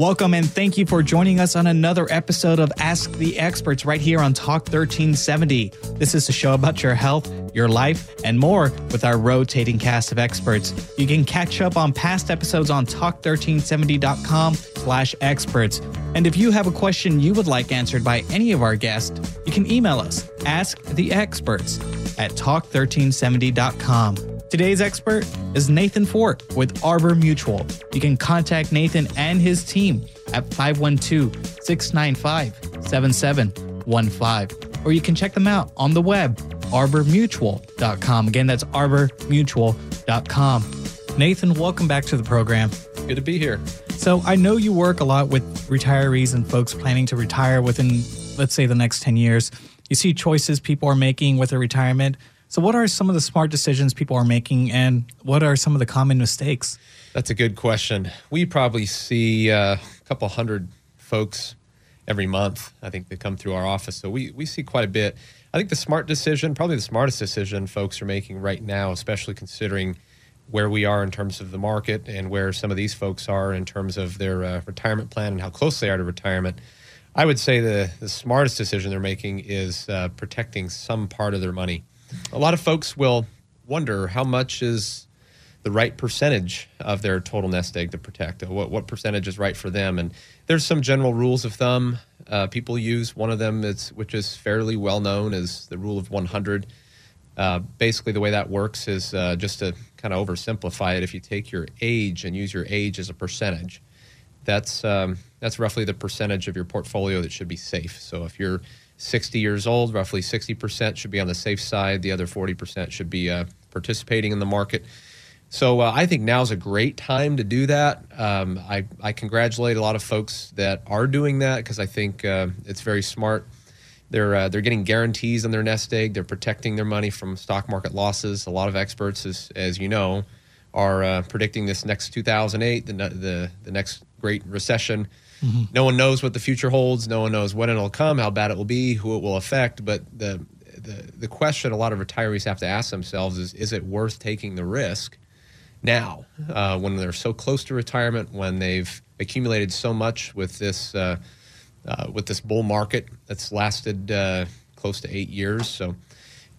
Welcome and thank you for joining us on another episode of Ask the Experts right here on Talk 1370. This is a show about your health, your life, and more with our rotating cast of experts. You can catch up on past episodes on talk1370.com slash experts. And if you have a question you would like answered by any of our guests, you can email us, asktheexperts at talk1370.com. Today's expert is Nathan Fort with Arbor Mutual. You can contact Nathan and his team at 512 695 7715, or you can check them out on the web, arbormutual.com. Again, that's arbormutual.com. Nathan, welcome back to the program. Good to be here. So, I know you work a lot with retirees and folks planning to retire within, let's say, the next 10 years. You see choices people are making with their retirement. So, what are some of the smart decisions people are making, and what are some of the common mistakes? That's a good question. We probably see uh, a couple hundred folks every month. I think they come through our office, so we we see quite a bit. I think the smart decision, probably the smartest decision folks are making right now, especially considering where we are in terms of the market and where some of these folks are in terms of their uh, retirement plan and how close they are to retirement. I would say the, the smartest decision they're making is uh, protecting some part of their money. A lot of folks will wonder how much is the right percentage of their total nest egg to protect. What what percentage is right for them? And there's some general rules of thumb uh, people use. One of them which is fairly well known is the rule of 100. Uh, basically, the way that works is uh, just to kind of oversimplify it. If you take your age and use your age as a percentage, that's um, that's roughly the percentage of your portfolio that should be safe. So if you're 60 years old, roughly 60% should be on the safe side. The other 40% should be uh, participating in the market. So uh, I think now is a great time to do that. Um, I, I, congratulate a lot of folks that are doing that because I think uh, it's very smart. They're uh, they're getting guarantees on their nest egg. They're protecting their money from stock market losses. A lot of experts, as, as you know, are uh, predicting this next 2008, the the the next great recession. Mm-hmm. No one knows what the future holds. No one knows when it'll come, how bad it will be, who it will affect. But the the, the question a lot of retirees have to ask themselves is: Is it worth taking the risk now, uh, when they're so close to retirement, when they've accumulated so much with this uh, uh, with this bull market that's lasted uh, close to eight years? So,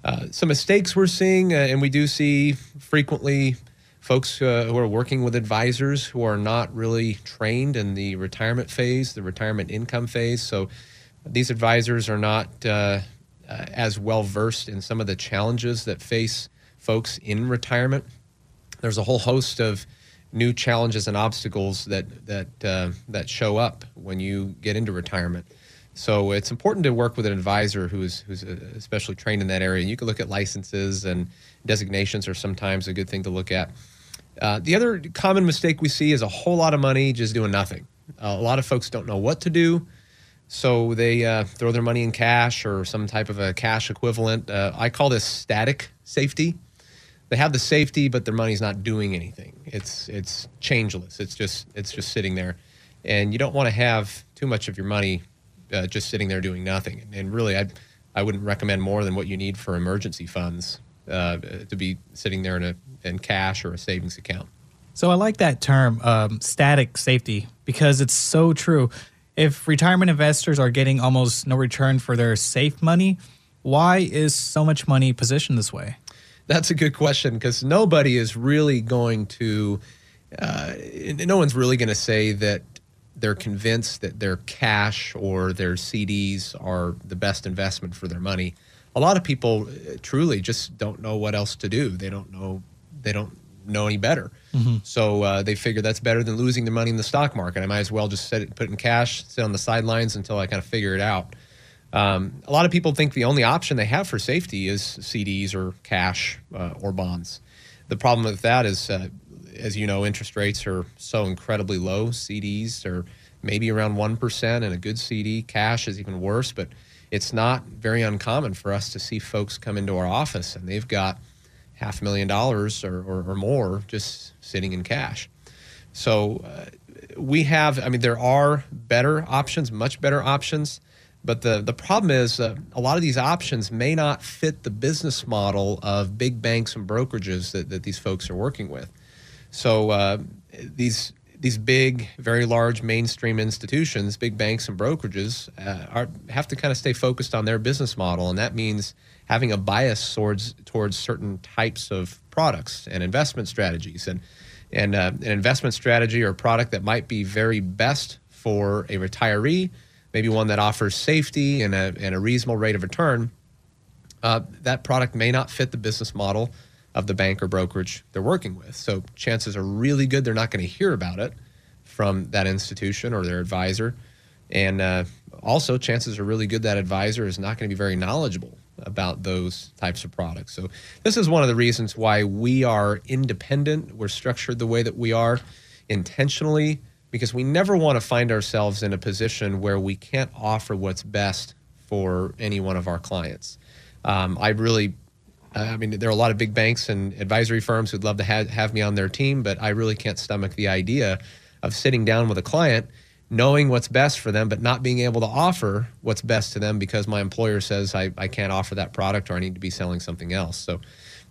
uh, some mistakes we're seeing, uh, and we do see frequently folks uh, who are working with advisors who are not really trained in the retirement phase, the retirement income phase. So these advisors are not uh, uh, as well versed in some of the challenges that face folks in retirement. There's a whole host of new challenges and obstacles that that uh, that show up when you get into retirement. So it's important to work with an advisor who's who's uh, especially trained in that area. You can look at licenses and designations are sometimes a good thing to look at. Uh, the other common mistake we see is a whole lot of money just doing nothing. Uh, a lot of folks don't know what to do, so they uh, throw their money in cash or some type of a cash equivalent. Uh, I call this static safety. They have the safety, but their money's not doing anything. It's it's changeless. It's just it's just sitting there, and you don't want to have too much of your money uh, just sitting there doing nothing. And really, I I wouldn't recommend more than what you need for emergency funds to be sitting there in a in cash or a savings account. So I like that term, um, static safety, because it's so true. If retirement investors are getting almost no return for their safe money, why is so much money positioned this way? That's a good question because nobody is really going to, uh, no one's really going to say that they're convinced that their cash or their CDs are the best investment for their money. A lot of people uh, truly just don't know what else to do. They don't know they don't know any better. Mm-hmm. So uh, they figure that's better than losing their money in the stock market. I might as well just set it, put it in cash, sit on the sidelines until I kind of figure it out. Um, a lot of people think the only option they have for safety is CDs or cash uh, or bonds. The problem with that is, uh, as you know, interest rates are so incredibly low. CDs are maybe around 1%, and a good CD. Cash is even worse, but it's not very uncommon for us to see folks come into our office and they've got half a million dollars or, or, or more just sitting in cash. So uh, we have, I mean, there are better options, much better options. But the, the problem is uh, a lot of these options may not fit the business model of big banks and brokerages that, that these folks are working with. So uh, these these big, very large mainstream institutions, big banks and brokerages, uh, are, have to kind of stay focused on their business model, and that means having a bias towards towards certain types of products and investment strategies. And and uh, an investment strategy or product that might be very best for a retiree, maybe one that offers safety and a, and a reasonable rate of return, uh, that product may not fit the business model of the bank or brokerage they're working with. So chances are really good they're not going to hear about it from that institution or their advisor. And uh, also, chances are really good that advisor is not going to be very knowledgeable about those types of products. So, this is one of the reasons why we are independent. We're structured the way that we are intentionally because we never want to find ourselves in a position where we can't offer what's best for any one of our clients. Um, I really, I mean, there are a lot of big banks and advisory firms who'd love to have, have me on their team, but I really can't stomach the idea of sitting down with a client knowing what's best for them, but not being able to offer what's best to them because my employer says I, I can't offer that product or I need to be selling something else. So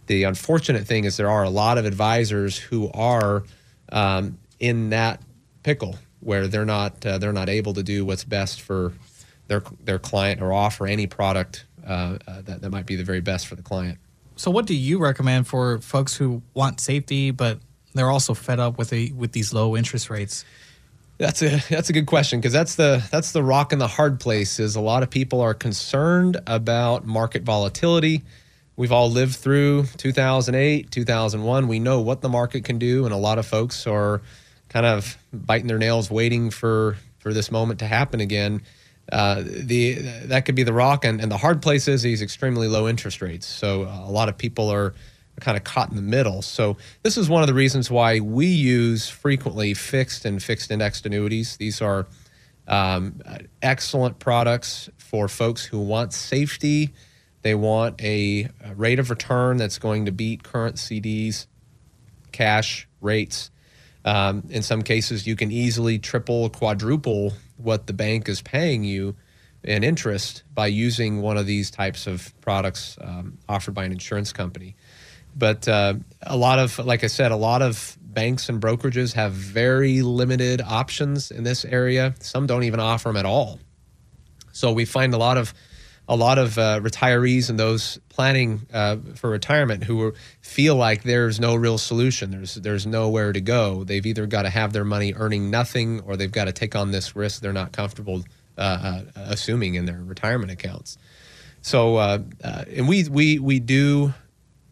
the unfortunate thing is there are a lot of advisors who are um, in that pickle where they're not uh, they're not able to do what's best for their their client or offer any product uh, uh, that, that might be the very best for the client. So, what do you recommend for folks who want safety, but they're also fed up with the with these low interest rates? That's a that's a good question because that's the that's the rock and the hard place is a lot of people are concerned about market volatility. We've all lived through 2008, 2001. We know what the market can do, and a lot of folks are kind of biting their nails, waiting for for this moment to happen again. Uh, the that could be the rock, and, and the hard place is these extremely low interest rates. So a lot of people are kind of caught in the middle. So this is one of the reasons why we use frequently fixed and fixed indexed annuities. These are um, excellent products for folks who want safety. They want a, rate of return that's going to beat current CDs, cash rates. Um, in some cases, you can easily triple, quadruple what the bank is paying you in interest by using one of these types of products um, offered by an insurance company. But uh, a lot of, like I said, a lot of banks and brokerages have very limited options in this area. Some don't even offer them at all. So we find a lot of a lot of uh, retirees and those planning uh, for retirement who feel like there's no real solution. There's there's nowhere to go. They've either got to have their money earning nothing, or they've got to take on this risk they're not comfortable uh, uh assuming in their retirement accounts. So, uh, uh, and we we we do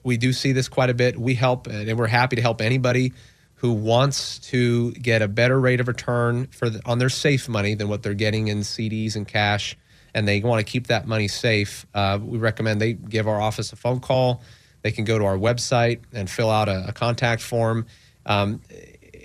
we do see this quite a bit. We help, and we're happy to help anybody who wants to get a better rate of return for the, on their safe money than what they're getting in CDs and cash, and they want to keep that money safe. Uh, we recommend they give our office a phone call. They can go to our website and fill out a, a contact form. Um,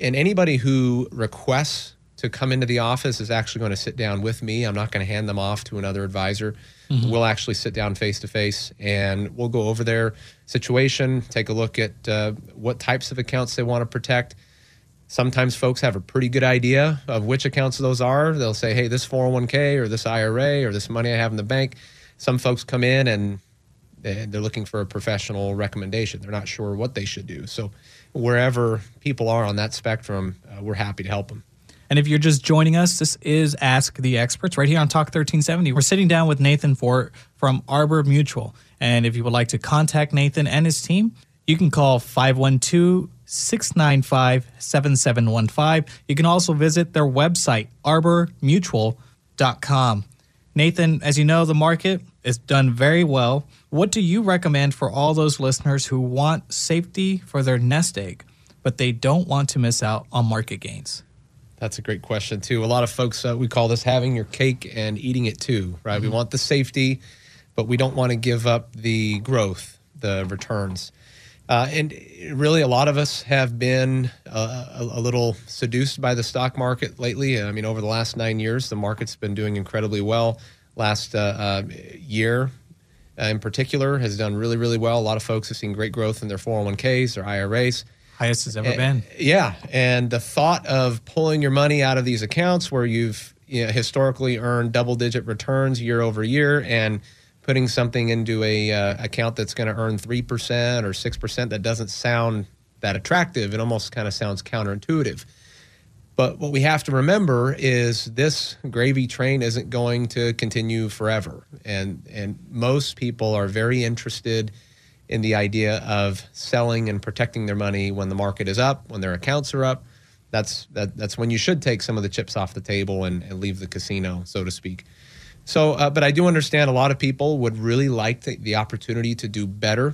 and anybody who requests to come into the office is actually going to sit down with me. I'm not going to hand them off to another advisor. Mm-hmm. We'll actually sit down face to face and we'll go over their situation, take a look at uh, what types of accounts they want to protect. Sometimes folks have a pretty good idea of which accounts those are. They'll say, hey, this 401k or this IRA or this money I have in the bank. Some folks come in and they're looking for a professional recommendation. They're not sure what they should do. So, wherever people are on that spectrum, uh, we're happy to help them. And if you're just joining us, this is Ask the Experts right here on Talk 1370. We're sitting down with Nathan Fort from Arbor Mutual. And if you would like to contact Nathan and his team, you can call 512 695 7715. You can also visit their website, arbormutual.com. Nathan, as you know, the market is done very well. What do you recommend for all those listeners who want safety for their nest egg, but they don't want to miss out on market gains? That's a great question too. A lot of folks uh, we call this having your cake and eating it too, right? We want the safety, but we don't want to give up the growth, the returns. Uh, and really, a lot of us have been uh, a, a little seduced by the stock market lately. I mean, over the last nine years, the market's been doing incredibly well. Last uh, uh, year, uh, in particular, has done really, really well. A lot of folks have seen great growth in their 401ks, their IRAs. Highest has ever Eh, been. Yeah, and the thought of pulling your money out of these accounts where you've you know, historically earned double-digit returns year over year and putting something into a uh, account that's going to earn three percent or six percent that doesn't sound that attractive. It almost kind of sounds counterintuitive. But what we have to remember is this gravy train isn't going to continue forever, and and most people are very interested in the idea of selling and protecting their money when the market is up, when their accounts are up. That's that, that's when you should take some of the chips off the table and, and leave the casino, so to speak. So, uh, but I do understand a lot of people would really like the, the opportunity to do better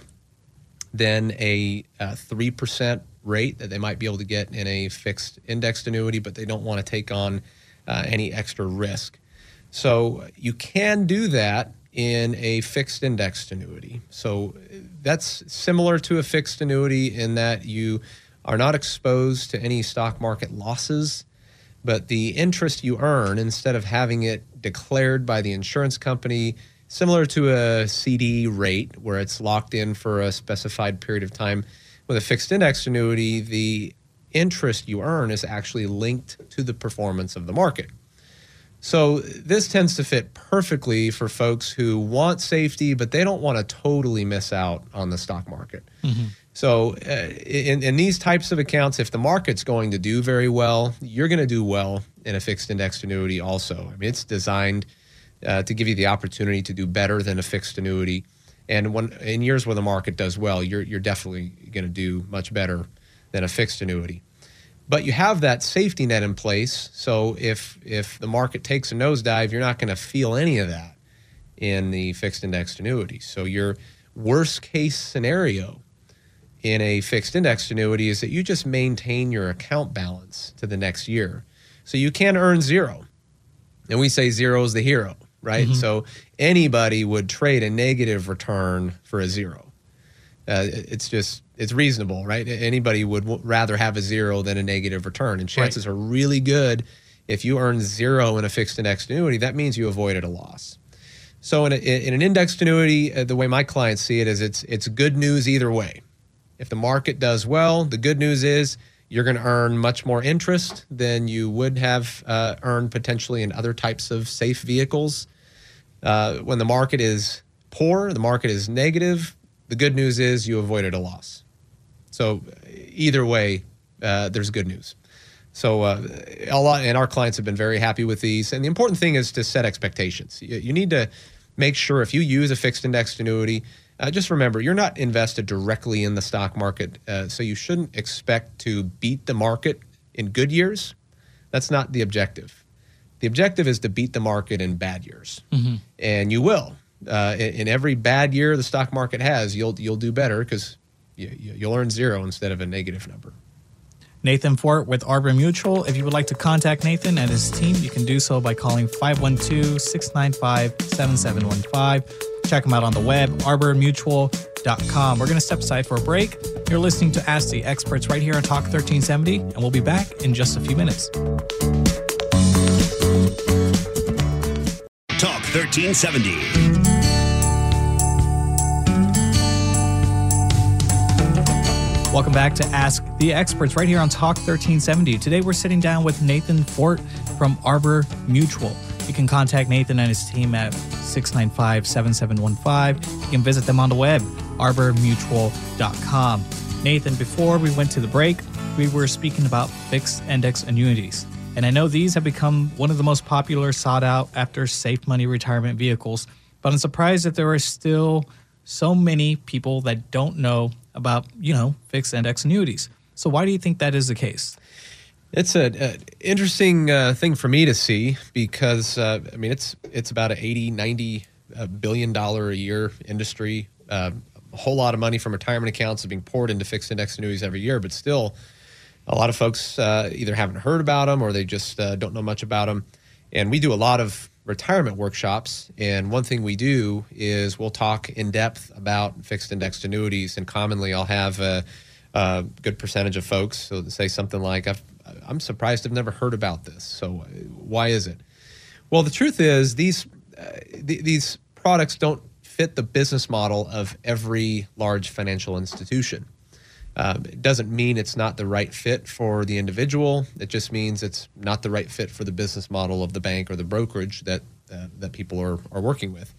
than a three percent rate that they might be able to get in a fixed indexed annuity, but they don't want to take on uh, any extra risk. So you can do that in a fixed indexed annuity. So that's similar to a fixed annuity in that you are not exposed to any stock market losses, but the interest you earn instead of having it declared by the insurance company similar to a CD rate where it's locked in for a specified period of time with a fixed indexed annuity the interest you earn is actually linked to the performance of the market. So this tends to fit perfectly for folks who want safety, but they don't want to totally miss out on the stock market. So uh, in, in these types of accounts, if the market's going to do very well, you're going to do well in a fixed indexed annuity also. I mean, it's designed uh, to give you the opportunity to do better than a fixed annuity. And when in years where the market does well, you're you're definitely going to do much better than a fixed annuity but you have that safety net in place. So if if the market takes a nosedive, you're not going to feel any of that in the fixed indexed annuity. So your worst case scenario in a fixed indexed annuity is that you just maintain your account balance to the next year. So you can earn zero. And we say zero is the hero, right? So anybody would trade a negative return for a zero. Uh, it's just it's reasonable, right? Anybody would w- rather have a zero than a negative return, and chances are really good if you earn zero in a fixed indexed annuity. That means you avoided a loss. So in, a, in an indexed annuity, uh, the way my clients see it is it's it's good news either way. If the market does well, the good news is you're going to earn much more interest than you would have uh, earned potentially in other types of safe vehicles. Uh, when the market is poor, the market is negative, the good news is you avoided a loss. So either way, uh, there's good news. So uh, a lot, and our clients have been very happy with these. And the important thing is to set expectations. You, you need to make sure if you use a fixed indexed annuity, uh, just remember you're not invested directly in the stock market, uh, so you shouldn't expect to beat the market in good years. That's not the objective. The objective is to beat the market in bad years, and you will. Uh, in, in every bad year the stock market has, you'll you'll do better because you, you, you'll earn zero instead of a negative number. Nathan Fort with Arbor Mutual. If you would like to contact Nathan and his team, you can do so by calling 512 695 7715. Check them out on the web, arbormutual.com. We're going to step aside for a break. You're listening to Ask the Experts right here on Talk 1370, and we'll be back in just a few minutes. Talk 1370. Welcome back to Ask the Experts right here on Talk 1370. Today we're sitting down with Nathan Fort from Arbor Mutual. You can contact Nathan and his team at 695 7715. You can visit them on the web, arbormutual.com. Nathan, before we went to the break, we were speaking about fixed index annuities. And I know these have become one of the most popular sought out after safe money retirement vehicles, but I'm surprised that there are still so many people that don't know about, you know, fixed index annuities. So why do you think that is the case? It's an interesting uh, thing for me to see because uh, I mean it's it's about a 80 90 uh, billion dollar a year industry. Uh, a whole lot of money from retirement accounts is being poured into fixed index annuities every year, but still a lot of folks uh, either haven't heard about them or they just uh, don't know much about them. And we do a lot of retirement workshops. And one thing we do is we'll talk in depth about fixed indexed annuities. And commonly, I'll have a, a good percentage of folks so say something like, i am surprised I've never heard about this. So, why is it? Well, the truth is, these, uh, th- these products don't fit the business model of every large financial institution. Um, it doesn't mean it's not the right fit for the individual. It just means it's not the right fit for the business model of the bank or the brokerage that uh, that people are are working with.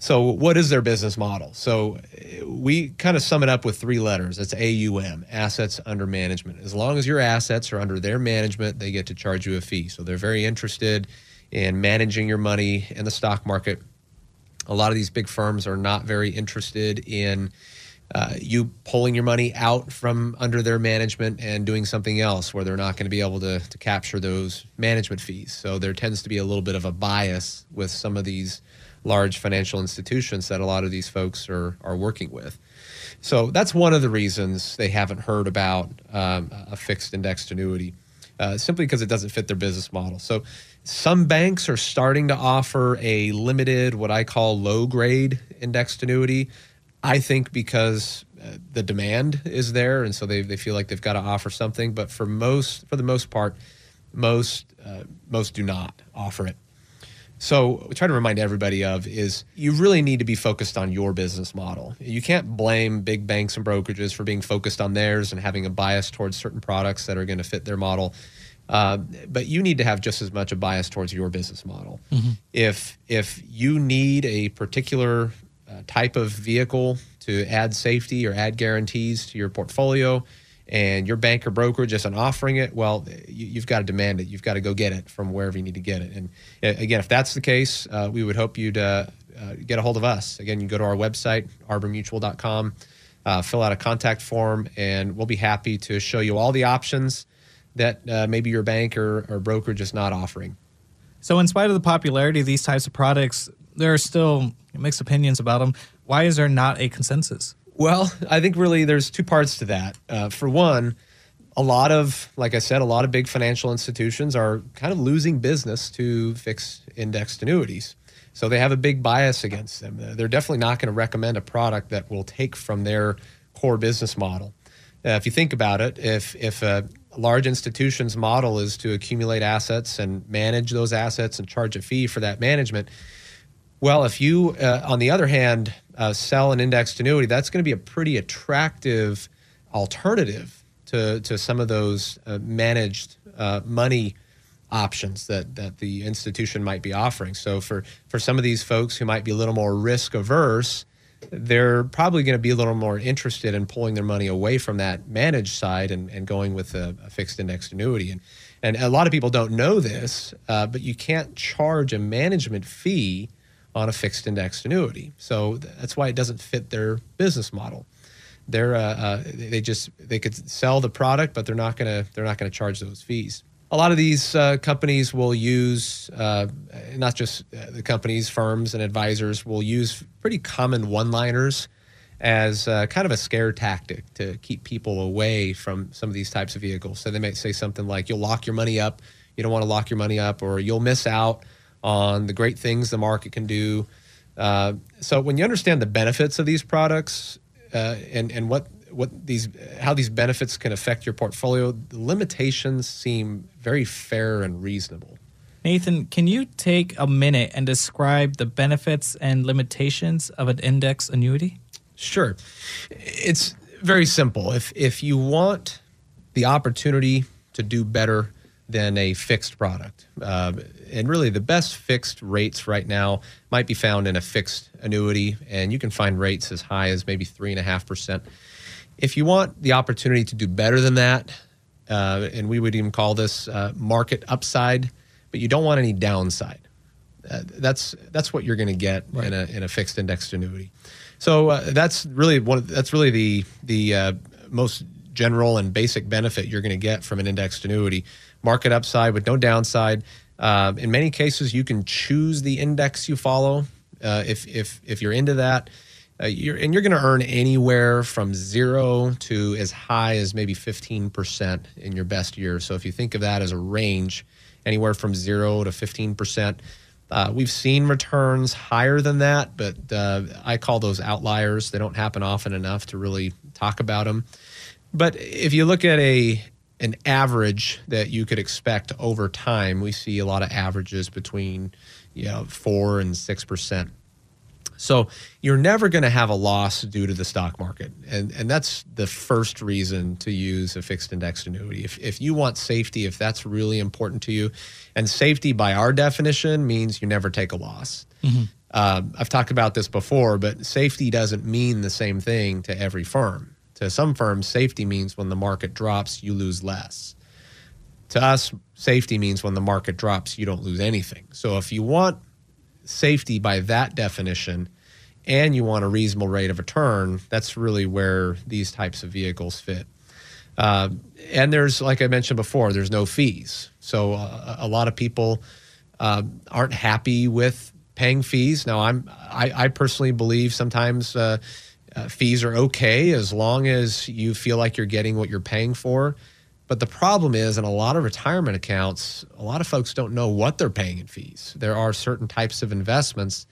So, what is their business model? So, we kind of sum it up with three letters. It's AUM, assets under management. As long as your assets are under their management, they get to charge you a fee. So, they're very interested in managing your money in the stock market. A lot of these big firms are not very interested in uh, you pulling your money out from under their management and doing something else where they're not going to be able to, to capture those management fees. So there tends to be a little bit of a bias with some of these large financial institutions that a lot of these folks are, are working with. So that's one of the reasons they haven't heard about um, a fixed indexed annuity, uh, simply because it doesn't fit their business model. So some banks are starting to offer a limited, what I call low grade indexed annuity I think because uh, the demand is there, and so they, they feel like they've got to offer something. But for most, for the most part, most uh, most do not offer it. So we try to remind everybody of is you really need to be focused on your business model. You can't blame big banks and brokerages for being focused on theirs and having a bias towards certain products that are going to fit their model. Uh, but you need to have just as much a bias towards your business model. Mm-hmm. If if you need a particular uh, type of vehicle to add safety or add guarantees to your portfolio and your bank or brokerage isn't offering it, well, you, have got to demand it. You've got to go get it from wherever you need to get it. And uh, again, if that's the case, uh, we would hope you'd uh, uh, get a hold of us. Again, you go to our website, arbormutual.com, uh, fill out a contact form, and we'll be happy to show you all the options that maybe your bank or, or brokerage is not offering. So, in spite of the popularity of these types of products, there are still mixed opinions about them. Why is there not a consensus? Well, I think really there's two parts to that. Uh, for one, a lot of, like I said, a lot of big financial institutions are kind of losing business to fixed indexed annuities. So they have a big bias against them. They're definitely not going to recommend a product that will take from their core business model. Uh, if you think about it, if if a large institution's model is to accumulate assets and manage those assets and charge a fee for that management, well, if you, uh, on the other hand, uh, sell an indexed annuity, that's going to be a pretty attractive alternative to, to some of those uh, managed uh, money options that, that the institution might be offering. So for, for some of these folks who might be a little more risk averse, they're probably going to be a little more interested in pulling their money away from that managed side and, and going with a, a fixed indexed annuity. And, and a lot of people don't know this, uh, but you can't charge a management fee on a fixed indexed annuity. So that's why it doesn't fit their business model. They're uh, uh, they just they could sell the product, but they're not gonna they're not gonna charge those fees. A lot of these uh, companies will use uh, not just uh, the companies, firms, and advisors will use pretty common one-liners as uh, kind of a scare tactic to keep people away from some of these types of vehicles. So they might say something like, "You'll lock your money up. You don't want to lock your money up, or you'll miss out." On the great things the market can do. Uh, so when you understand the benefits of these products uh, and and what what these how these benefits can affect your portfolio, the limitations seem very fair and reasonable. Nathan, can you take a minute and describe the benefits and limitations of an index annuity? Sure. It's very simple. If if you want the opportunity to do better than a fixed product. Uh, and really, the best fixed rates right now might be found in a fixed annuity, and you can find rates as high as maybe 3.5%. If you want the opportunity to do better than that, uh, and we would even call this uh, market upside, but you don't want any downside. Uh, that's that's what you're going to get right. in a in a fixed indexed annuity. So uh, that's really one. Of, that's really the the uh, most general and basic benefit you're going to get from an indexed annuity market upside with no downside. Uh, in many cases, you can choose the index you follow uh, if, if, if you're into that. uh, you're, and you're going to earn anywhere from zero to as high as maybe 15% in your best year. So if you think of that as a range, anywhere from zero to 15%. Uh, we've seen returns higher than that, but uh, I call those outliers. They don't happen often enough to really talk about them. But if you look at a an average that you could expect over time, we see a lot of averages between you know four and six percent so you're never going to have a loss due to the stock market. And, and that's the first reason to use a fixed indexed annuity. If, if you want safety, if that's really important to you, and safety by our definition means you never take a loss. Mm-hmm. Uh, I've talked about this before, but safety doesn't mean the same thing to every firm. To some firms, safety means when the market drops, you lose less. To us, safety means when the market drops, you don't lose anything. So if you want safety by that definition and you want a reasonable rate of return, that's really where these types of vehicles fit. Uh, and there's, like I mentioned before, there's no fees. So uh, a lot of people uh, aren't happy with paying fees. Now, I'm I, I personally believe sometimes uh, fees are okay as long as you feel like you're getting what you're paying for. But the problem is, in a lot of retirement accounts, a lot of folks don't know what they're paying in fees. There are certain types of investments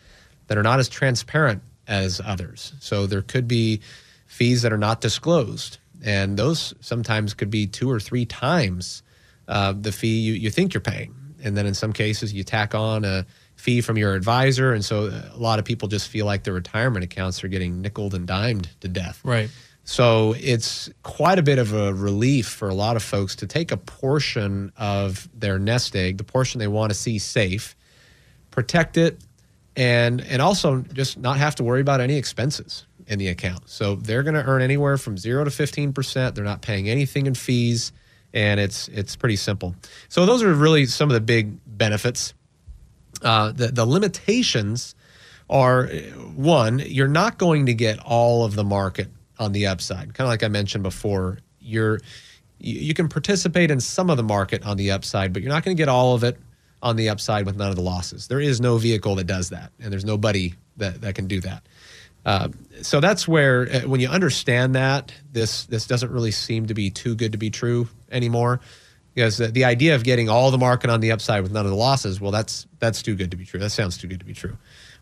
that are not as transparent as others. So there could be fees that are not disclosed, and those sometimes could be two or three times uh, the fee you, you think you're paying. And then in some cases, you tack on a fee from your advisor, and so uh, a lot of people just feel like their retirement accounts are getting nickled and dimed to death. Right. So it's quite a bit of a relief for a lot of folks to take a portion of their nest egg, the portion they want to see safe, protect it, and and also just not have to worry about any expenses in the account. So they're going to earn anywhere from zero to fifteen percent. They're not paying anything in fees, and it's it's pretty simple. So those are really some of the big benefits. Uh, the the limitations are one, you're not going to get all of the market on the upside. Kind of like I mentioned before, you're you can participate in some of the market on the upside, but you're not going to get all of it on the upside with none of the losses. There is no vehicle that does that, and there's nobody that, that can do that. Uh, so that's where, uh, when you understand that, this this doesn't really seem to be too good to be true anymore, because the, the idea of getting all the market on the upside with none of the losses, well, that's that's too good to be true. That sounds too good to be true.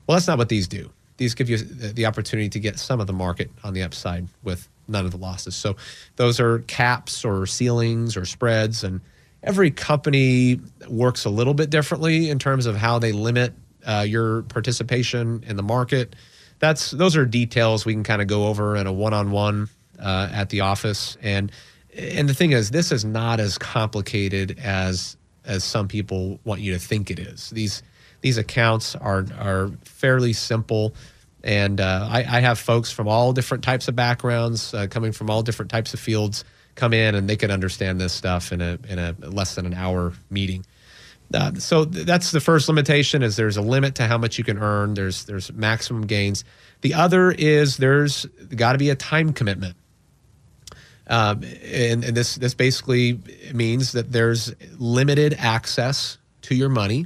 Well, that's not what these do these give you the opportunity to get some of the market on the upside with none of the losses. So those are caps or ceilings or spreads, and every company works a little bit differently in terms of how they limit uh, your participation in the market. That's those are details we can kind of go over in a one-on-one uh, at the office. And and the thing is, this is not as complicated as as some people want you to think it is. These these accounts are are fairly simple. And uh, I, I, have folks from all different types of backgrounds, uh, coming from all different types of fields, come in and they can understand this stuff in a in a less than an hour meeting. Uh, so th- that's the first limitation: is there's a limit to how much you can earn. There's there's maximum gains. The other is there's got to be a time commitment. Um, and, and this this basically means that there's limited access to your money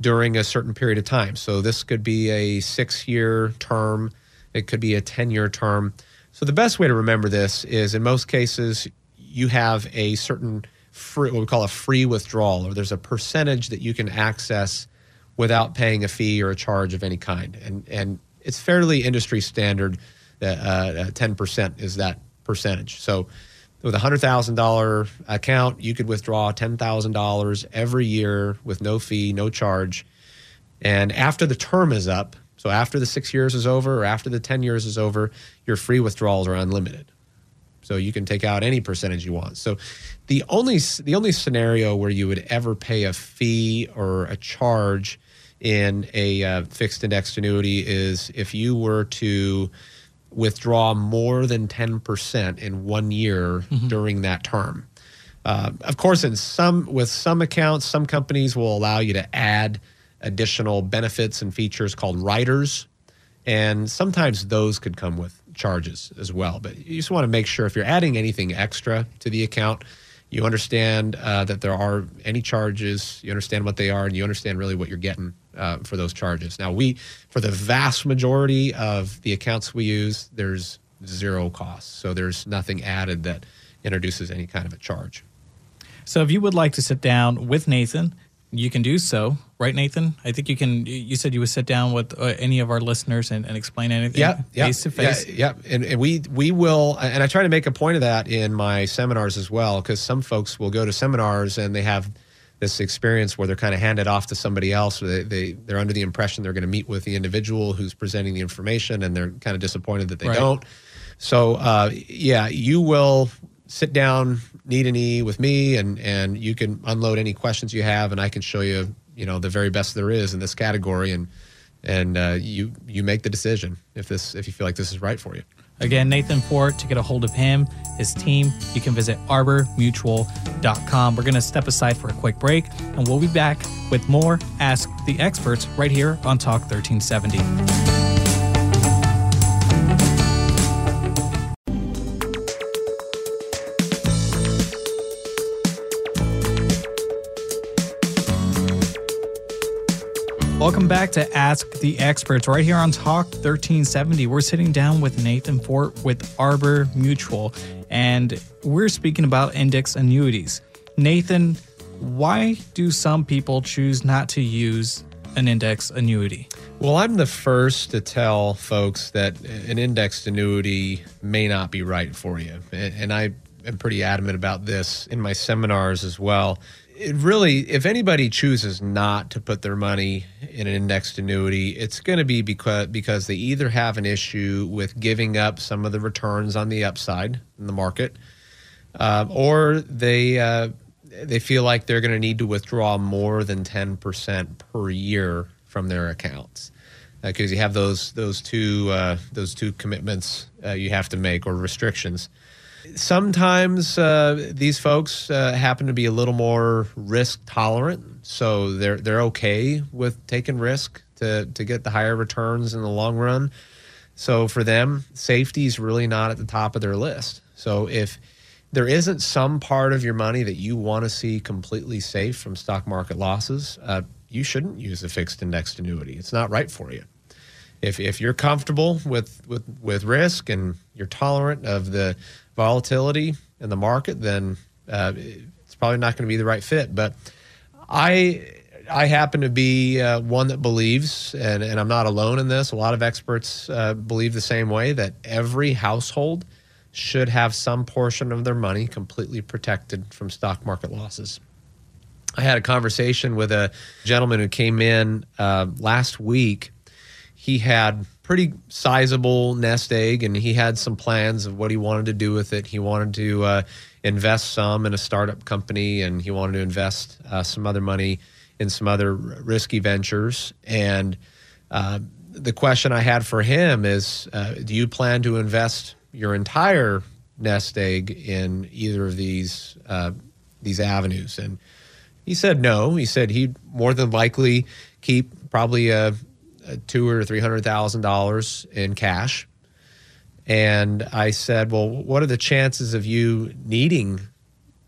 during a certain period of time. So this could be a six year term, it could be a 10 year term. So the best way to remember this is in most cases, you have a certain free, what we call a free withdrawal, or there's a percentage that you can access without paying a fee or a charge of any kind. And, and it's fairly industry standard that uh, 10% is that percentage. So with a hundred thousand dollar account, you could withdraw ten thousand dollars every year with no fee, no charge. And after the term is up, so after the six years is over or after the ten years is over, your free withdrawals are unlimited. So you can take out any percentage you want. So the only the only scenario where you would ever pay a fee or a charge in a uh, fixed indexed annuity is if you were to withdraw more than 10% in one year mm-hmm. during that term. Uh, of course, in some with some accounts, some companies will allow you to add additional benefits and features called riders, and sometimes those could come with charges as well. But you just want to make sure if you're adding anything extra to the account, You understand uh, that there are any charges. You understand what they are, and you understand really what you're getting uh, for those charges. Now, we for the vast majority of the accounts we use, there's zero cost. So there's nothing added that introduces any kind of a charge. So if you would like to sit down with Nathan, you can do so, right, Nathan? I think you can. You said you would sit down with uh, any of our listeners and, and explain anything yeah, yeah, face to face. Yeah, yeah. And, and we we will, and I try to make a point of that in my seminars as well, because some folks will go to seminars and they have this experience where they're kind of handed off to somebody else, or they, they they're under the impression they're going to meet with the individual who's presenting the information, and they're kind of disappointed that they Right. don't. So uh, yeah, you will sit down knee to knee with me, and and you can unload any questions you have, and I can show you you know the very best there is in this category, and and uh, you you make the decision if this if you feel like this is right for you. Again, Nathan Fort, to get a hold of him, his team, you can visit arbormutual.com. We're going to step aside for a quick break, and we'll be back with more Ask the Experts right here on Talk 1370. Welcome back to Ask the Experts right here on Talk 1370. We're sitting down with Nathan Fort with Arbor Mutual, and we're speaking about index annuities. Nathan, why do some people choose not to use an index annuity? Well, I'm the first to tell folks that an indexed annuity may not be right for you. And I am pretty adamant about this in my seminars as well. It really, if anybody chooses not to put their money in an indexed annuity, it's going to be because because they either have an issue with giving up some of the returns on the upside in the market, uh, or they uh, they feel like they're going to need to withdraw more than ten percent per year from their accounts because you have those those two uh, those two commitments uh, you have to make or restrictions. Sometimes uh, these folks uh, happen to be a little more risk tolerant, so they're they're okay with taking risk to to get the higher returns in the long run. So for them, safety is really not at the top of their list. So if there isn't some part of your money that you want to see completely safe from stock market losses, uh, you shouldn't use a fixed indexed annuity. It's not right for you. If, if you're comfortable with, with, with risk and you're tolerant of the volatility in the market, then uh, it's probably not going to be the right fit. But I I happen to be uh, one that believes, and, and I'm not alone in this. A lot of experts uh, believe the same way that every household should have some portion of their money completely protected from stock market losses. I had a conversation with a gentleman who came in uh, last week. He had pretty sizable nest egg, and he had some plans of what he wanted to do with it. He wanted to uh, invest some in a startup company, and he wanted to invest uh, some other money in some other risky ventures. And uh, the question I had for him is, uh, do you plan to invest your entire nest egg in either of these uh, these avenues? And he said no. He said he'd more than likely keep probably a, two or three hundred thousand dollars in cash. And I said, well, what are the chances of you needing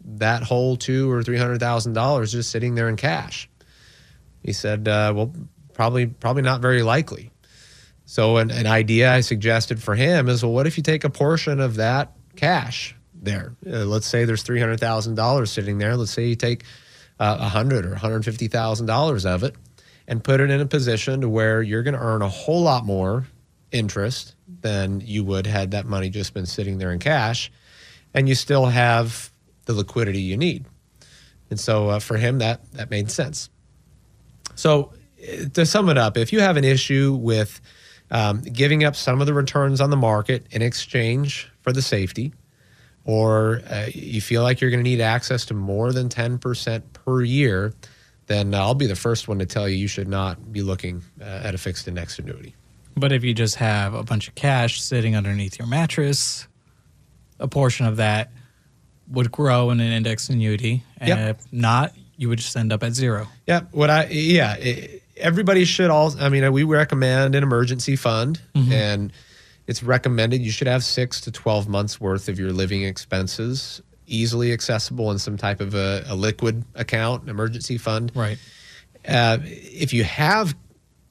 that whole two or three hundred thousand dollars just sitting there in cash? He said, uh, well, probably probably not very likely. So an, an idea I suggested for him is, well, what if you take a portion of that cash there? Uh, let's say there's three hundred thousand dollars sitting there. Let's say you take uh, a hundred or one hundred fifty thousand dollars of it and put it in a position to where you're going to earn a whole lot more interest than you would had that money just been sitting there in cash, and you still have the liquidity you need. And so uh, for him, that that made sense. So uh, to sum it up, if you have an issue with um, giving up some of the returns on the market in exchange for the safety, or uh, you feel like you're going to need access to more than 10% per year, then I'll be the first one to tell you you should not be looking uh, at a fixed index annuity. But if you just have a bunch of cash sitting underneath your mattress, a portion of that would grow in an index annuity. And Yep. if not, you would just end up at zero. Yeah, what I yeah, it, everybody should all. I mean, we recommend an emergency fund, and it's recommended you should have six to twelve months worth of your living expenses easily accessible in some type of a, a liquid account, emergency fund. Right. Uh, if you have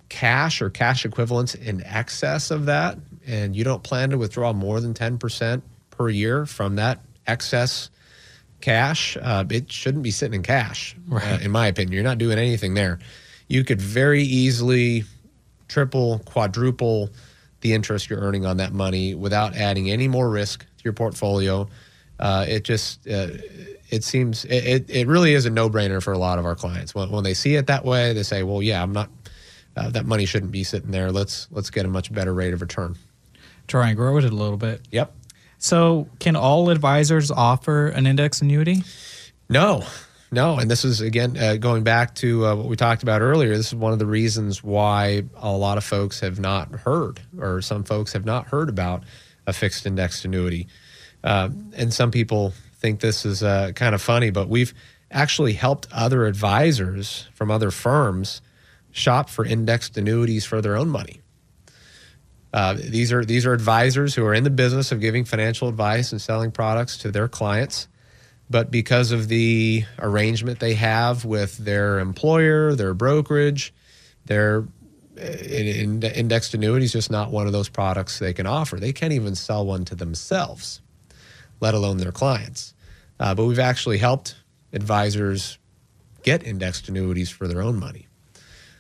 cash or cash equivalents in excess of that, and you don't plan to withdraw more than 10% per year from that excess cash, uh, it shouldn't be sitting in cash, uh, in my opinion. You're not doing anything there. You could very easily triple, quadruple the interest you're earning on that money without adding any more risk to your portfolio. Uh, it just uh, it seems it, it, really is a no brainer for a lot of our clients. When, when they see it that way, they say, "Well, yeah, I'm not uh, that money shouldn't be sitting there. Let's let's get a much better rate of return." Try and grow it a little bit. Yep. So, can all advisors offer an index annuity? No, no. And this is, again, uh, going back to uh, what we talked about earlier. This is one of the reasons why a lot of folks have not heard, or some folks have not heard about a fixed indexed annuity. Uh, and some people think this is uh, kind of funny, but we've actually helped other advisors from other firms shop for indexed annuities for their own money. Uh, these are these are advisors who are in the business of giving financial advice and selling products to their clients but because of the arrangement they have with their employer, their brokerage, their uh, in, in, indexed annuity is just not one of those products they can offer. They can't even sell one to themselves, let alone their clients. Uh, but we've actually helped advisors get indexed annuities for their own money.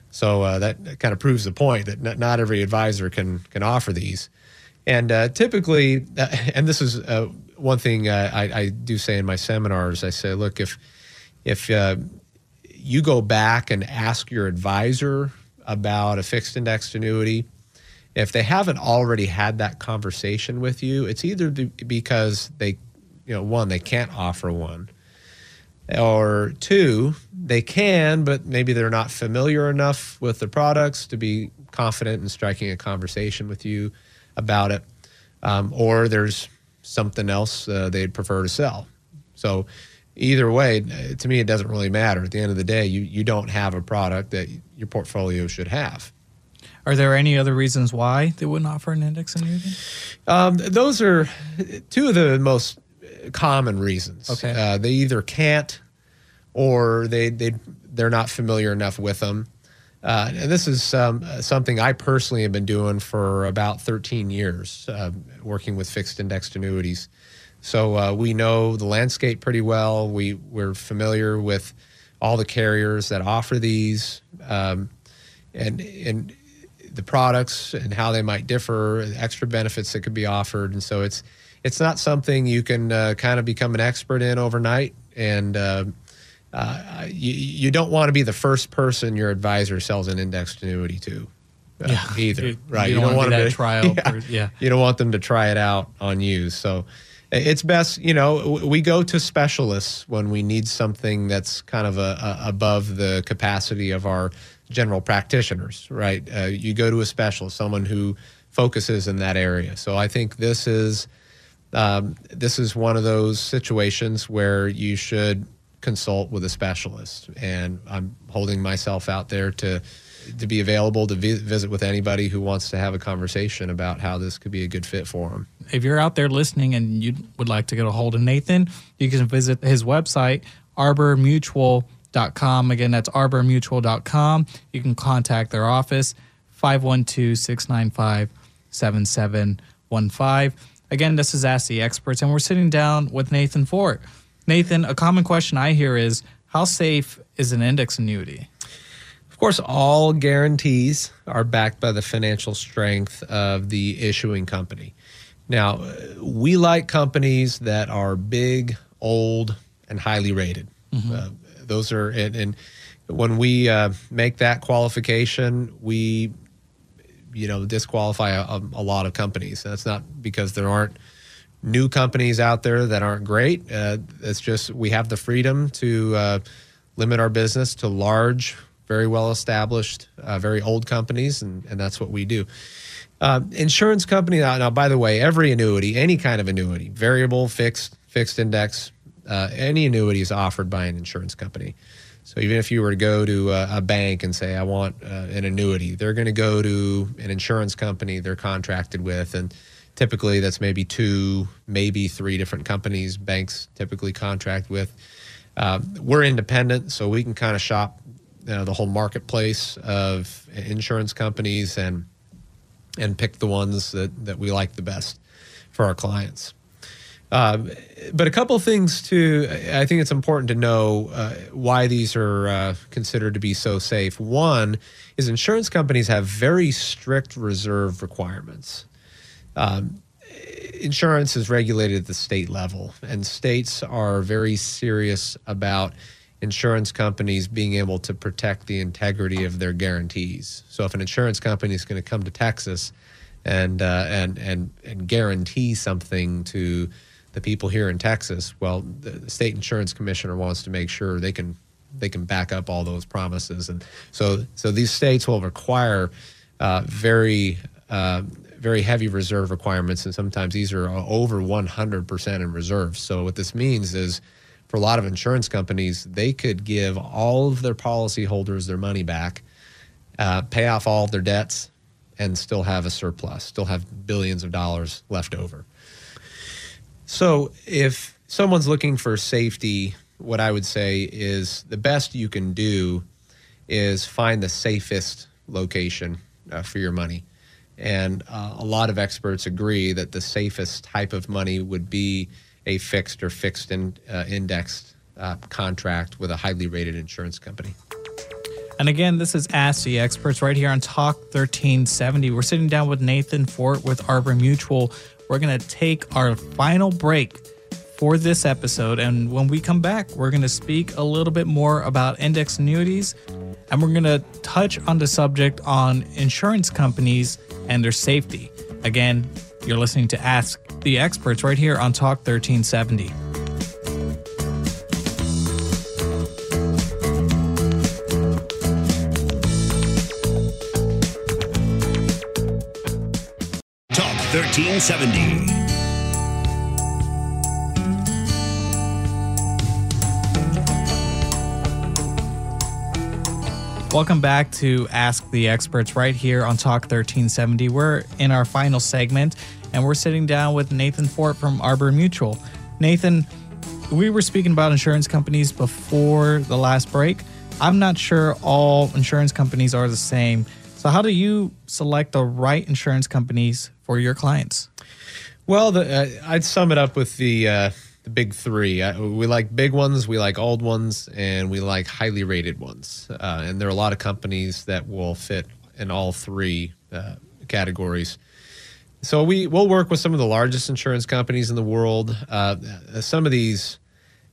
So uh, that kind of proves the point that not, not every advisor can can offer these. And uh, typically, uh, and this is uh, one thing uh, I, I do say in my seminars. I say, look, if if uh, you go back and ask your advisor about a fixed indexed annuity, if they haven't already had that conversation with you, it's either because they, you know, one they can't offer one, or two they can, but maybe they're not familiar enough with the products to be confident in striking a conversation with you about it, um, or there's something else uh, they'd prefer to sell. So either way, to me, it doesn't really matter. At the end of the day, you you don't have a product that your portfolio should have. Are there any other reasons why they wouldn't offer an index annuity? Um, those are two of the most common reasons. Okay. Uh, they either can't or they, they, they're not familiar enough with them. Uh, and this is um, something I personally have been doing for about 13 years, uh, working with fixed indexed annuities. So uh, we know the landscape pretty well. We, we're familiar with all the carriers that offer these. Um, and, and the products and how they might differ, extra benefits that could be offered, and so it's it's not something you can uh, kind of become an expert in overnight, and uh, uh, you you don't want to be the first person your advisor sells an indexed annuity to. uh, Yeah. either You- right. you don't wanna be them that trial yeah, per- yeah. you don't want them to try it out on you. So it's best, you know, we go to specialists when we need something that's kind of a, a, above the capacity of our general practitioners, right? Uh, you go to a specialist, someone who focuses in that area. So I think this is um, this is one of those situations where you should consult with a specialist, and I'm holding myself out there to to be available to vi- visit with anybody who wants to have a conversation about how this could be a good fit for them. If you're out there listening and you would like to get a hold of Nathan, you can visit his website, arbormutual.com. Again, that's arbormutual.com. You can contact their office, 512 695 7715. Again, this is Ask the Experts, and we're sitting down with Nathan Fort. Nathan, a common question I hear is how safe is an index annuity? Of course, all guarantees are backed by the financial strength of the issuing company. Now, we like companies that are big, old, and highly rated. Uh, those are, and, and when we uh, make that qualification, we, you know, disqualify a, a lot of companies. That's not because there aren't new companies out there that aren't great. Uh, it's just we have the freedom to uh, limit our business to large, very well established, uh, very old companies, and, and that's what we do. Uh, insurance company. Now, now, by the way, every annuity, any kind of annuity, variable, fixed, fixed index, uh, any annuity is offered by an insurance company. So even if you were to go to a, a bank and say, "I want uh, an annuity," they're going to go to an insurance company they're contracted with, and typically, that's maybe two, maybe three different companies banks typically contract with. Uh, we're independent, so we can kind of shop you know, the whole marketplace of insurance companies and and pick the ones that, that we like the best for our clients. Uh, but a couple things too, I think it's important to know uh, why these are uh, considered to be so safe. One is insurance companies have very strict reserve requirements. Um, insurance is regulated at the state level, and states are very serious about insurance companies being able to protect the integrity of their guarantees. So if an insurance company is going to come to Texas and uh, and and and guarantee something to the people here in Texas, well, the state insurance commissioner wants to make sure they can they can back up all those promises, and so so these states will require uh, very uh, very heavy reserve requirements, and sometimes these are over 100% in reserves. So what this means is for a lot of insurance companies, they could give all of their policyholders their money back, uh, pay off all of their debts, and still have a surplus, still have billions of dollars left over. So if someone's looking for safety, what I would say is the best you can do is find the safest location uh, for your money. And uh, a lot of experts agree that the safest type of money would be a fixed or fixed in, uh, indexed uh, contract with a highly rated insurance company. And again, this is Ask the Experts right here on Talk 1370. We're sitting down with Nathan Fort with Arbor Mutual. We're going to take our final break for this episode. And when we come back, we're going to speak a little bit more about index annuities. And we're going to touch on the subject on insurance companies and their safety. Again, you're listening to Ask the Experts right here on Talk 1370. Talk 1370. Welcome back to Ask the Experts right here on Talk 1370. We're in our final segment and we're sitting down with Nathan Fort from Arbor Mutual. Nathan, we were speaking about insurance companies before the last break. I'm not sure all insurance companies are the same. So, how do you select the right insurance companies for your clients? Well, the, uh, I'd sum it up with the uh, the big three. Uh, we like big ones, we like old ones, and we like highly rated ones. Uh, and there are a lot of companies that will fit in all three uh, categories. So we will work with some of the largest insurance companies in the world. Uh, some of these,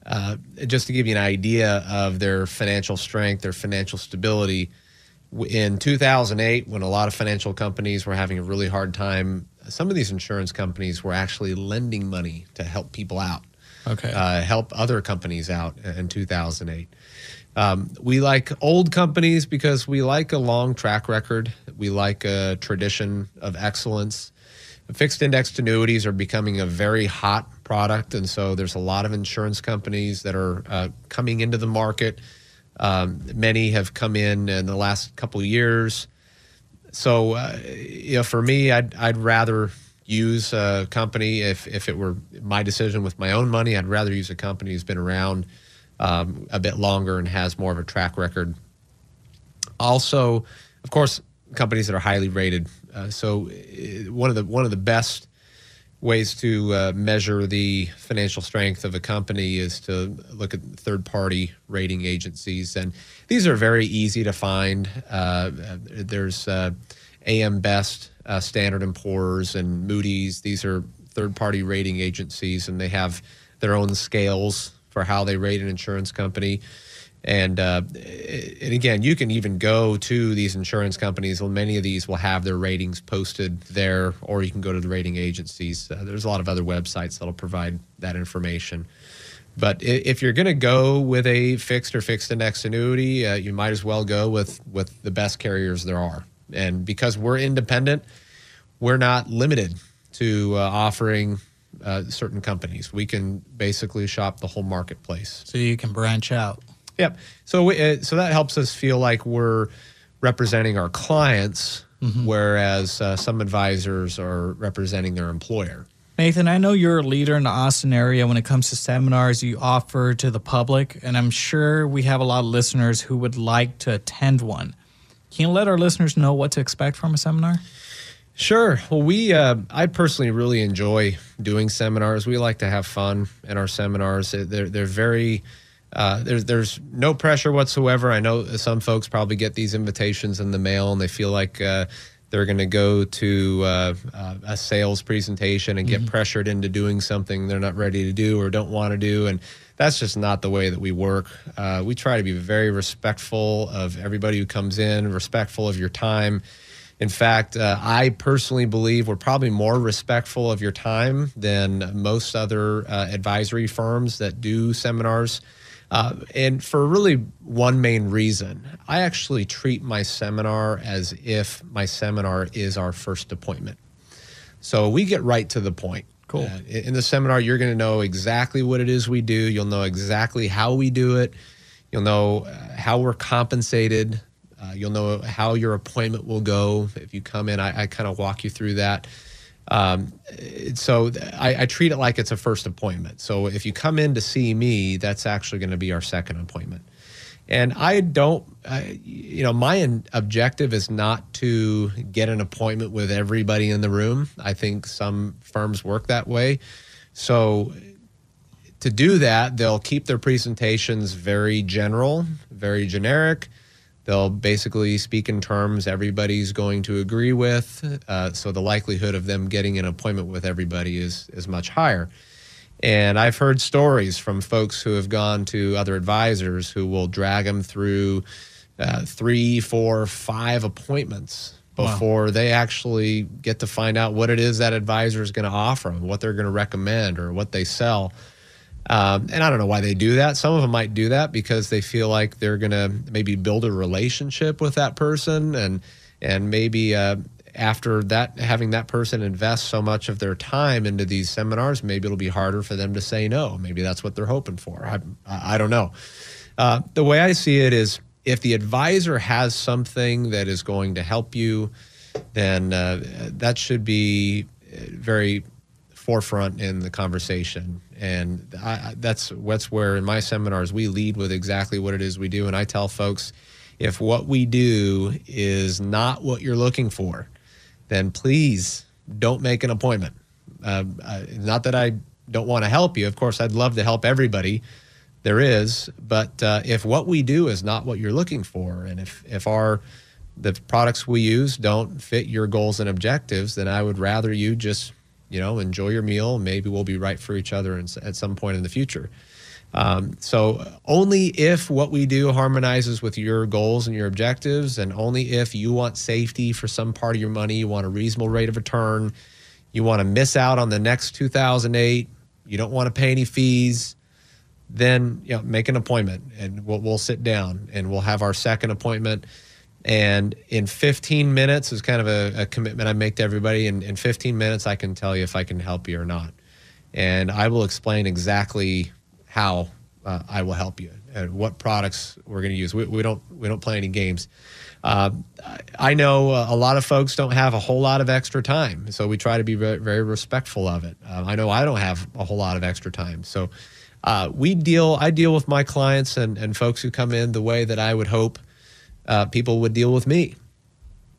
uh, just to give you an idea of their financial strength, their financial stability. In 2008, when a lot of financial companies were having a really hard time, some of these insurance companies were actually lending money to help people out Okay. uh, help other companies out in 2008. Um, we like old companies because we like a long track record. We like a tradition of excellence. Fixed indexed annuities are becoming a very hot product, and so there's a lot of insurance companies that are uh, coming into the market. Um, many have come in in the last couple years. So, uh, you know, for me, I'd I'd rather use a company if if it were my decision with my own money. I'd rather use a company who's been around um, a bit longer and has more of a track record. Also, of course, companies that are highly rated. Uh, so uh, one of the one of the best ways to uh, measure the financial strength of a company is to look at third party rating agencies. And these are very easy to find. Uh, there's uh, AM Best uh, standard and poor's and moody's. These are third party rating agencies and they have their own scales for how they rate an insurance company and uh, and again, you can even go to these insurance companies. Well, many of these will have their ratings posted there, or you can go to the rating agencies. Uh, there's a lot of other websites that'll provide that information. But if you're going to go with a fixed or fixed index annuity, uh, you might as well go with with the best carriers there are. And because we're independent, we're not limited to uh, offering uh, certain companies. We can basically shop the whole marketplace. So you can branch out. Yep. So we, uh, so that helps us feel like we're representing our clients whereas uh, some advisors are representing their employer. Nathan, I know you're a leader in the Austin area when it comes to seminars you offer to the public, and I'm sure we have a lot of listeners who would like to attend one. Can you let our listeners know what to expect from a seminar? Sure. Well, we, uh, I personally really enjoy doing seminars. We like to have fun in our seminars. They're, they're very, uh, there's, there's no pressure whatsoever. I know some folks probably get these invitations in the mail and they feel like uh, they're going to go to uh, uh, a sales presentation and get pressured into doing something they're not ready to do or don't want to do. And that's just not the way that we work. Uh, we try to be very respectful of everybody who comes in, respectful of your time. In fact, uh, I personally believe we're probably more respectful of your time than most other uh, advisory firms that do seminars. Uh, and for really one main reason, I actually treat my seminar as if my seminar is our first appointment. So we get right to the point. Cool. Uh, in the seminar, you're going to know exactly what it is we do. You'll know exactly how we do it. You'll know uh, how we're compensated. Uh, you'll know how your appointment will go if you come in. I, I kind of walk you through that. Um, so I, I treat it like it's a first appointment. So if you come in to see me, that's actually going to be our second appointment. And I don't, I, you know, my objective is not to get an appointment with everybody in the room. I think some firms work that way. So to do that, they'll keep their presentations very general, very generic. They'll basically speak in terms everybody's going to agree with. Uh, so the likelihood of them getting an appointment with everybody is, is much higher. And I've heard stories from folks who have gone to other advisors who will drag them through uh, three, four, five appointments before they actually get to find out what it is that advisor is going to offer them, what they're going to recommend, or what they sell. Um, and I don't know why they do that. Some of them might do that because they feel like they're going to maybe build a relationship with that person, and and maybe uh, after that, having that person invest so much of their time into these seminars, maybe it'll be harder for them to say no. Maybe that's what they're hoping for. I I don't know. Uh, the way I see it is, if the advisor has something that is going to help you, then uh, that should be uh, very forefront in the conversation. And I, that's that's where in my seminars we lead with exactly what it is we do. And I tell folks, if what we do is not what you're looking for, then please don't make an appointment. Uh, not that I don't want to help you. Of course, I'd love to help everybody. There is, but uh, if what we do is not what you're looking for, and if if our the products we use don't fit your goals and objectives, then I would rather you just you know enjoy your meal. Maybe we'll be right for each other in, at some point in the future. Um, so only if what we do harmonizes with your goals and your objectives, and only if you want safety for some part of your money, you want a reasonable rate of return, you want to miss out on the next 2008, you don't want to pay any fees, then you know, make an appointment and we'll, we'll sit down and we'll have our second appointment. And in 15 minutes is kind of a, a commitment I make to everybody. And in 15 minutes, I can tell you if I can help you or not. And I will explain exactly how uh, I will help you and what products we're going to use. We, we don't we don't play any games. Uh, I know a lot of folks don't have a whole lot of extra time, so we try to be very, very respectful of it. Uh, I know I don't have a whole lot of extra time, so uh, we deal. I deal with my clients and, and folks who come in the way that I would hope uh, people would deal with me.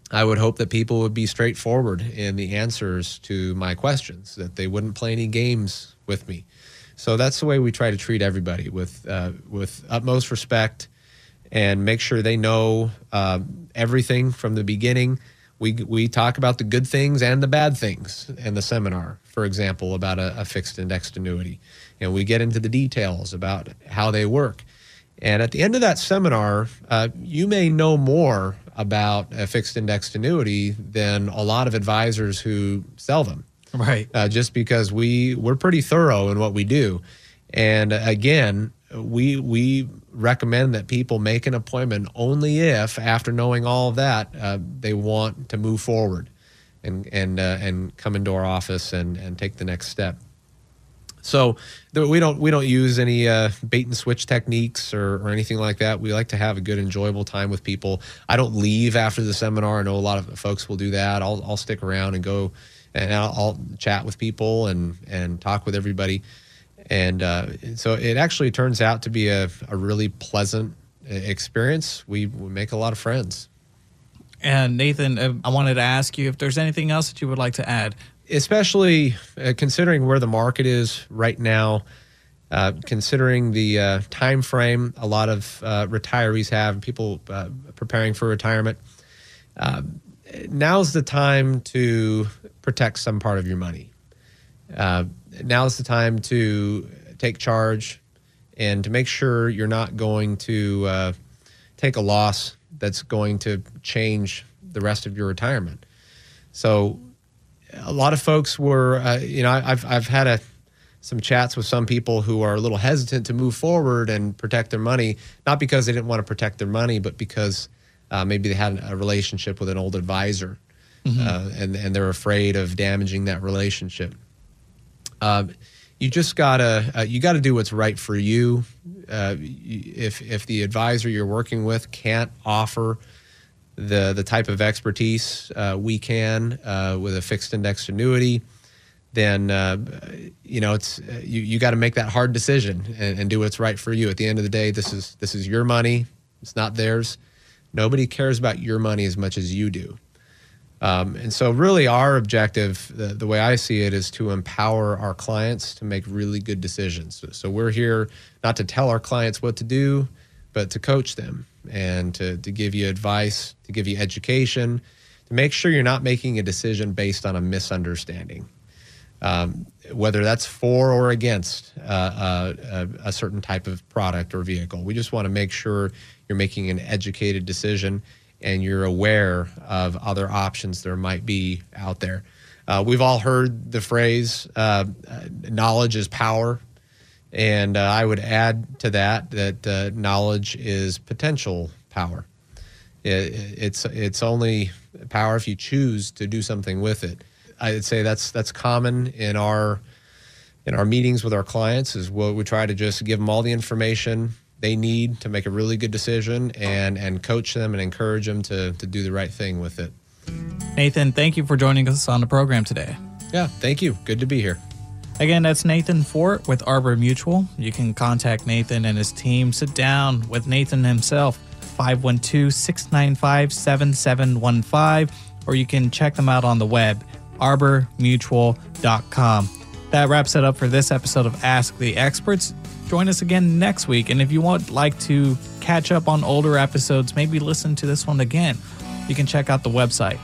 I would hope that people would be straightforward in the answers to my questions, that they wouldn't play any games with me. So that's the way we try to treat everybody with uh, with utmost respect and make sure they know uh, everything from the beginning. We we talk about the good things and the bad things in the seminar. For example, about a, a fixed indexed annuity, and we get into the details about how they work. And at the end of that seminar, uh, you may know more about a fixed indexed annuity than a lot of advisors who sell them Right. uh, just because we we're pretty thorough in what we do. And again, we we recommend that people make an appointment only if, after knowing all of that, uh, they want to move forward and and uh, and come into our office and and take the next step. So we don't we don't use any uh, bait and switch techniques or, or anything like that. We like to have a good, enjoyable time with people. I don't leave after the seminar. I know a lot of folks will do that. I'll I'll stick around and go and I'll, I'll chat with people and and talk with everybody. And uh, so it actually turns out to be a, a really pleasant uh, experience. We, we make a lot of friends. And Nathan, uh, I wanted to ask you if there's anything else that you would like to add. Especially uh, considering where the market is right now, uh, considering the uh, time frame a lot of uh, retirees have, people uh, preparing for retirement. Uh, now's the time to protect some part of your money. Now's the time to take charge and to make sure you're not going to take a loss that's going to change the rest of your retirement. So a lot of folks were, uh, you know, I- I've I've had a some chats with some people who are a little hesitant to move forward and protect their money, not because they didn't want to protect their money, but because uh, maybe they had a relationship with an old advisor, uh, and and they're afraid of damaging that relationship. Uh, you just gotta uh, you gotta do what's right for you. Uh, if if the advisor you're working with can't offer the the type of expertise uh, we can uh, with a fixed index annuity, then uh, you know it's uh, you you got to make that hard decision and, and do what's right for you. At the end of the day, this is this is your money. It's not theirs. Nobody cares about your money as much as you do. Um, and so, really, our objective, the, the way I see it, is to empower our clients to make really good decisions. So, so we're here not to tell our clients what to do, but to coach them and to, to give you advice, to give you education, to make sure you're not making a decision based on a misunderstanding. Um, whether that's for or against uh, uh, a, a certain type of product or vehicle. We just want to make sure you're making an educated decision and you're aware of other options there might be out there. Uh, we've all heard the phrase uh, uh, knowledge is power. And uh, I would add to that that uh, knowledge is potential power. It, it's it's only power if you choose to do something with it. I'd say that's that's common in our in our meetings with our clients is what we try to just give them all the information they need to make a really good decision and and coach them and encourage them to to do the right thing with it. Nathan, thank you for joining us on the program today. Yeah, thank you. Good to be here. Again, that's Nathan Fort with Arbor Mutual. You can contact Nathan and his team. Sit down with Nathan himself, 512 695 7715, or you can check them out on the web, arbormutual.com. That wraps it up for this episode of Ask the Experts. Join us again next week. And if you would like to catch up on older episodes, maybe listen to this one again, you can check out the website,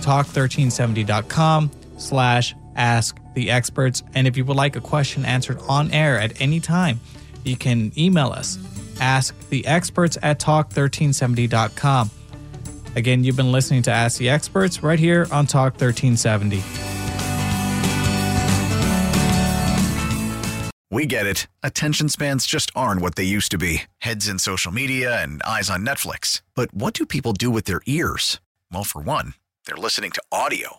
talk1370.com slash ask the experts. And if you would like a question answered on air at any time, you can email us, ask the experts at talk1370.com. Again, you've been listening to Ask the Experts right here on Talk 1370. We get it. Attention spans just aren't what they used to be heads in social media and eyes on Netflix. But what do people do with their ears? Well, for one, they're listening to audio.